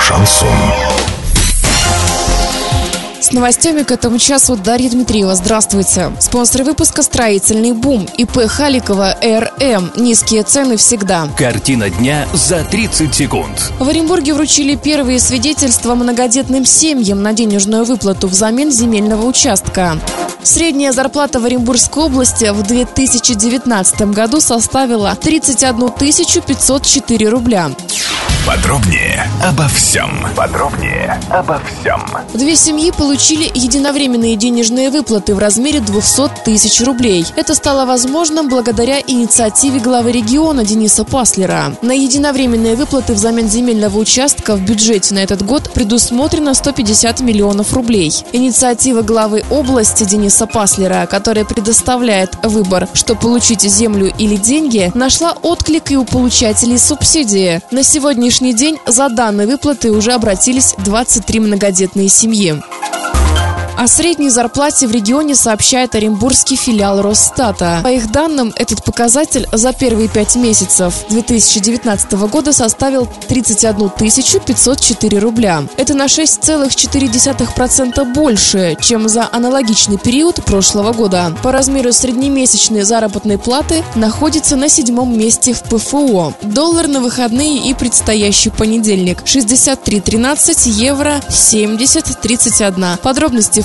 Шансон. С новостями к этому часу Дарья Дмитриева. Здравствуйте. Спонсор выпуска «Строительный бум». ИП Халикова РМ. Низкие цены всегда. Картина дня за 30 секунд. В Оренбурге вручили первые свидетельства многодетным семьям на денежную выплату взамен земельного участка. Средняя зарплата в Оренбургской области в 2019 году составила 31 504 рубля. Подробнее обо всем. Подробнее обо всем. Две семьи получили единовременные денежные выплаты в размере 200 тысяч рублей. Это стало возможным благодаря инициативе главы региона Дениса Паслера. На единовременные выплаты взамен земельного участка в бюджете на этот год предусмотрено 150 миллионов рублей. Инициатива главы области Дениса Паслера, которая предоставляет выбор, что получить землю или деньги, нашла отклик и у получателей субсидии. На сегодня сегодняшний день за данные выплаты уже обратились 23 многодетные семьи. О средней зарплате в регионе сообщает Оренбургский филиал Росстата. По их данным, этот показатель за первые пять месяцев 2019 года составил 31 504 рубля. Это на 6,4% больше, чем за аналогичный период прошлого года. По размеру среднемесячной заработной платы находится на седьмом месте в ПФО. Доллар на выходные и предстоящий понедельник 63.13, евро 70.31. Подробности